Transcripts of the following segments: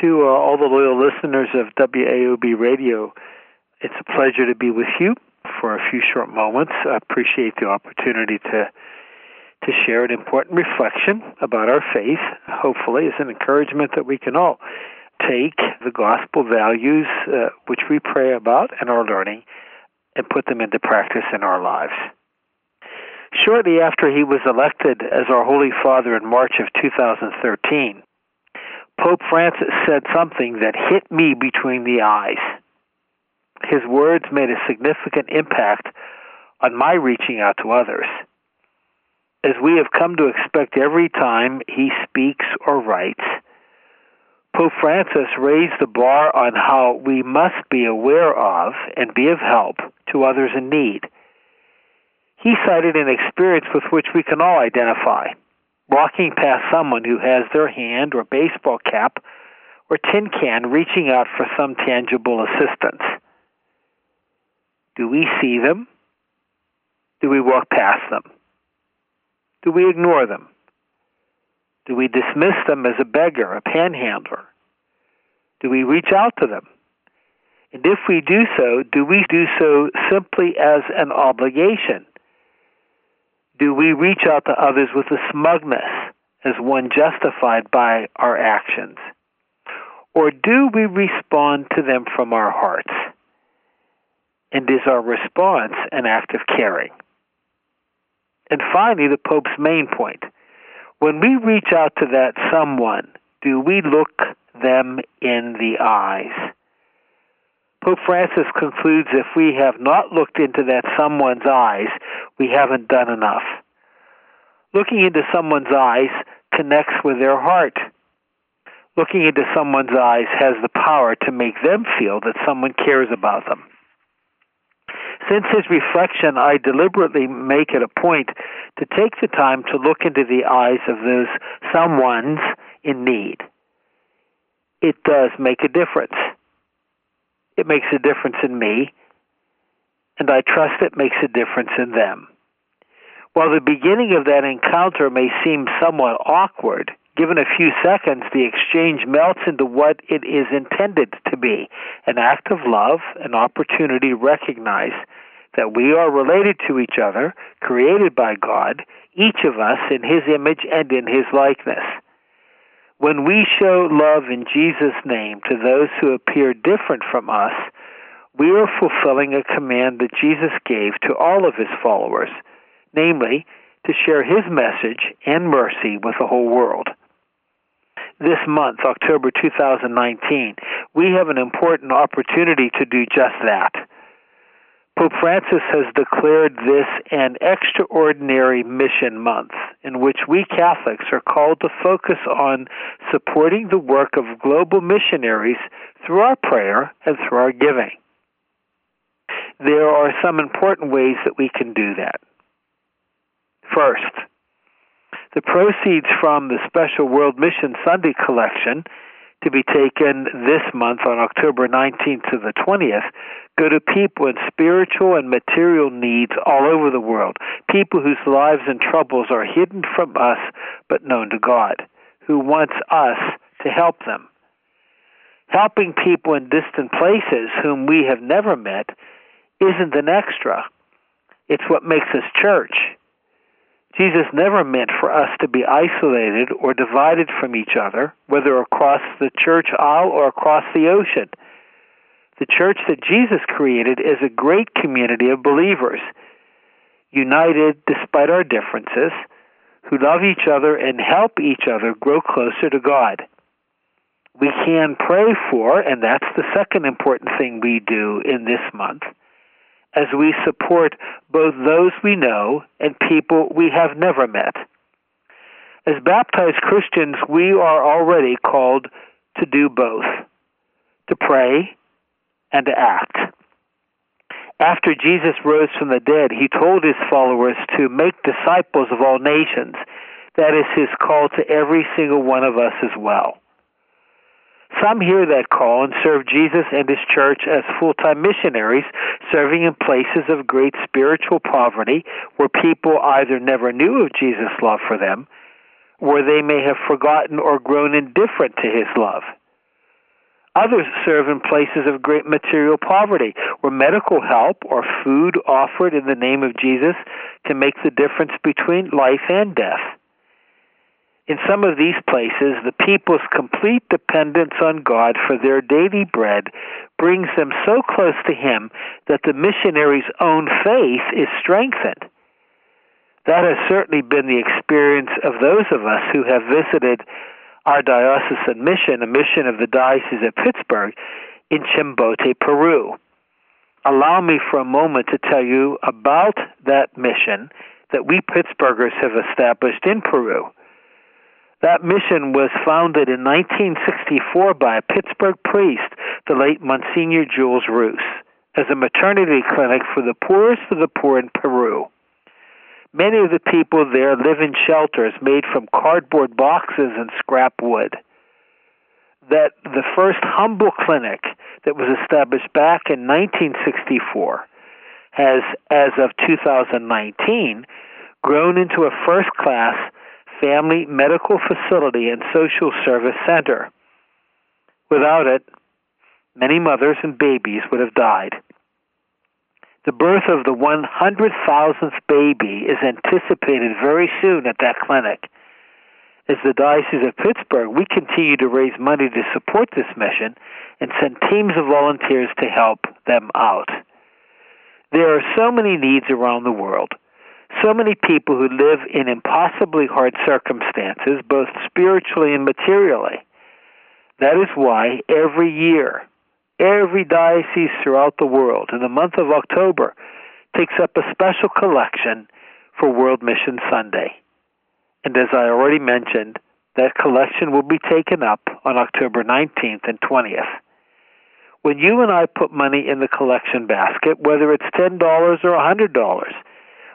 To uh, all the loyal listeners of WAOB Radio, it's a pleasure to be with you for a few short moments. I appreciate the opportunity to to share an important reflection about our faith. Hopefully, it's an encouragement that we can all take the gospel values uh, which we pray about and are learning and put them into practice in our lives. Shortly after he was elected as our Holy Father in March of 2013, Pope Francis said something that hit me between the eyes. His words made a significant impact on my reaching out to others. As we have come to expect every time he speaks or writes, Pope Francis raised the bar on how we must be aware of and be of help to others in need. He cited an experience with which we can all identify walking past someone who has their hand or baseball cap or tin can reaching out for some tangible assistance. Do we see them? Do we walk past them? Do we ignore them? Do we dismiss them as a beggar, a panhandler? Do we reach out to them? And if we do so, do we do so simply as an obligation? Do we reach out to others with a smugness as one justified by our actions? Or do we respond to them from our hearts? And is our response an act of caring? And finally, the Pope's main point. When we reach out to that someone, do we look them in the eyes? Pope Francis concludes if we have not looked into that someone's eyes, we haven't done enough. Looking into someone's eyes connects with their heart. Looking into someone's eyes has the power to make them feel that someone cares about them. Since his reflection, I deliberately make it a point to take the time to look into the eyes of those someones in need. It does make a difference. It makes a difference in me, and I trust it makes a difference in them. While the beginning of that encounter may seem somewhat awkward, given a few seconds, the exchange melts into what it is intended to be an act of love, an opportunity to recognize that we are related to each other, created by God, each of us in His image and in His likeness. When we show love in Jesus' name to those who appear different from us, we are fulfilling a command that Jesus gave to all of His followers, namely, to share His message and mercy with the whole world this month, October 2019, we have an important opportunity to do just that. Pope Francis has declared this an extraordinary mission month in which we Catholics are called to focus on supporting the work of global missionaries through our prayer and through our giving. There are some important ways that we can do that. First, the proceeds from the special World Mission Sunday collection to be taken this month on October 19th to the 20th go to people in spiritual and material needs all over the world, people whose lives and troubles are hidden from us but known to God, who wants us to help them. Helping people in distant places whom we have never met isn't an extra. It's what makes us church. Jesus never meant for us to be isolated or divided from each other, whether across the church aisle or across the ocean. The church that Jesus created is a great community of believers, united despite our differences, who love each other and help each other grow closer to God. We can pray for, and that's the second important thing we do in this month as we support both those we know and people we have never met. As baptized Christians, we are already called to do both to pray and to act. After Jesus rose from the dead, he told his followers to make disciples of all nations. That is his call to every single one of us as well. Some hear that call and serve Jesus and his church as full time missionaries, serving in places of great spiritual poverty where people either never knew of Jesus' love for them, or they may have forgotten or grown indifferent to his love. Others serve in places of great material poverty, where medical help or food offered in the name of Jesus can make the difference between life and death. In some of these places, the people's complete dependence on God for their daily bread brings them so close to Him that the missionary's own faith is strengthened. That has certainly been the experience of those of us who have visited our diocesan mission, a mission of the Diocese of Pittsburgh in Chimbote, Peru. Allow me for a moment to tell you about that mission that we Pittsburghers have established in Peru. That mission was founded in 1964 by a Pittsburgh priest, the late Monsignor Jules Roos, as a maternity clinic for the poorest of the poor in Peru. Many of the people there live in shelters made from cardboard boxes and scrap wood. That the first humble clinic that was established back in 1964 has, as of 2019, grown into a first class family medical facility and social service center. Without it, many mothers and babies would have died. The birth of the 100,000th baby is anticipated very soon at that clinic. As the Diocese of Pittsburgh, we continue to raise money to support this mission and send teams of volunteers to help them out. There are so many needs around the world, so many people who live in impossibly hard circumstances, both spiritually and materially. That is why every year every diocese throughout the world in the month of October takes up a special collection for World Mission Sunday. And as I already mentioned, that collection will be taken up on October 19th and 20th. When you and I put money in the collection basket, whether it's $10 or $100,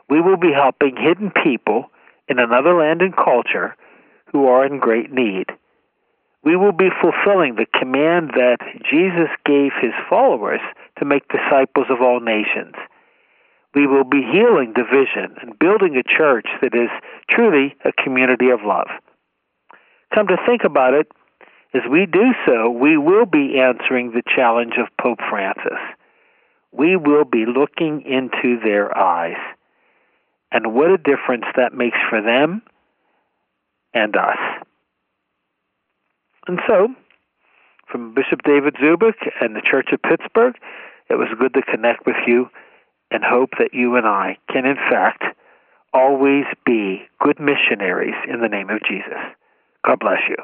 we will be helping hidden people in another land and culture who are in great need we will be fulfilling the command that Jesus gave his followers to make disciples of all nations. We will be healing division and building a church that is truly a community of love. Come to think about it, as we do so, we will be answering the challenge of Pope Francis. We will be looking into their eyes. And what a difference that makes for them and us. And so, from Bishop David Zubik and the Church of Pittsburgh, it was good to connect with you and hope that you and I can, in fact, always be good missionaries in the name of Jesus. God bless you.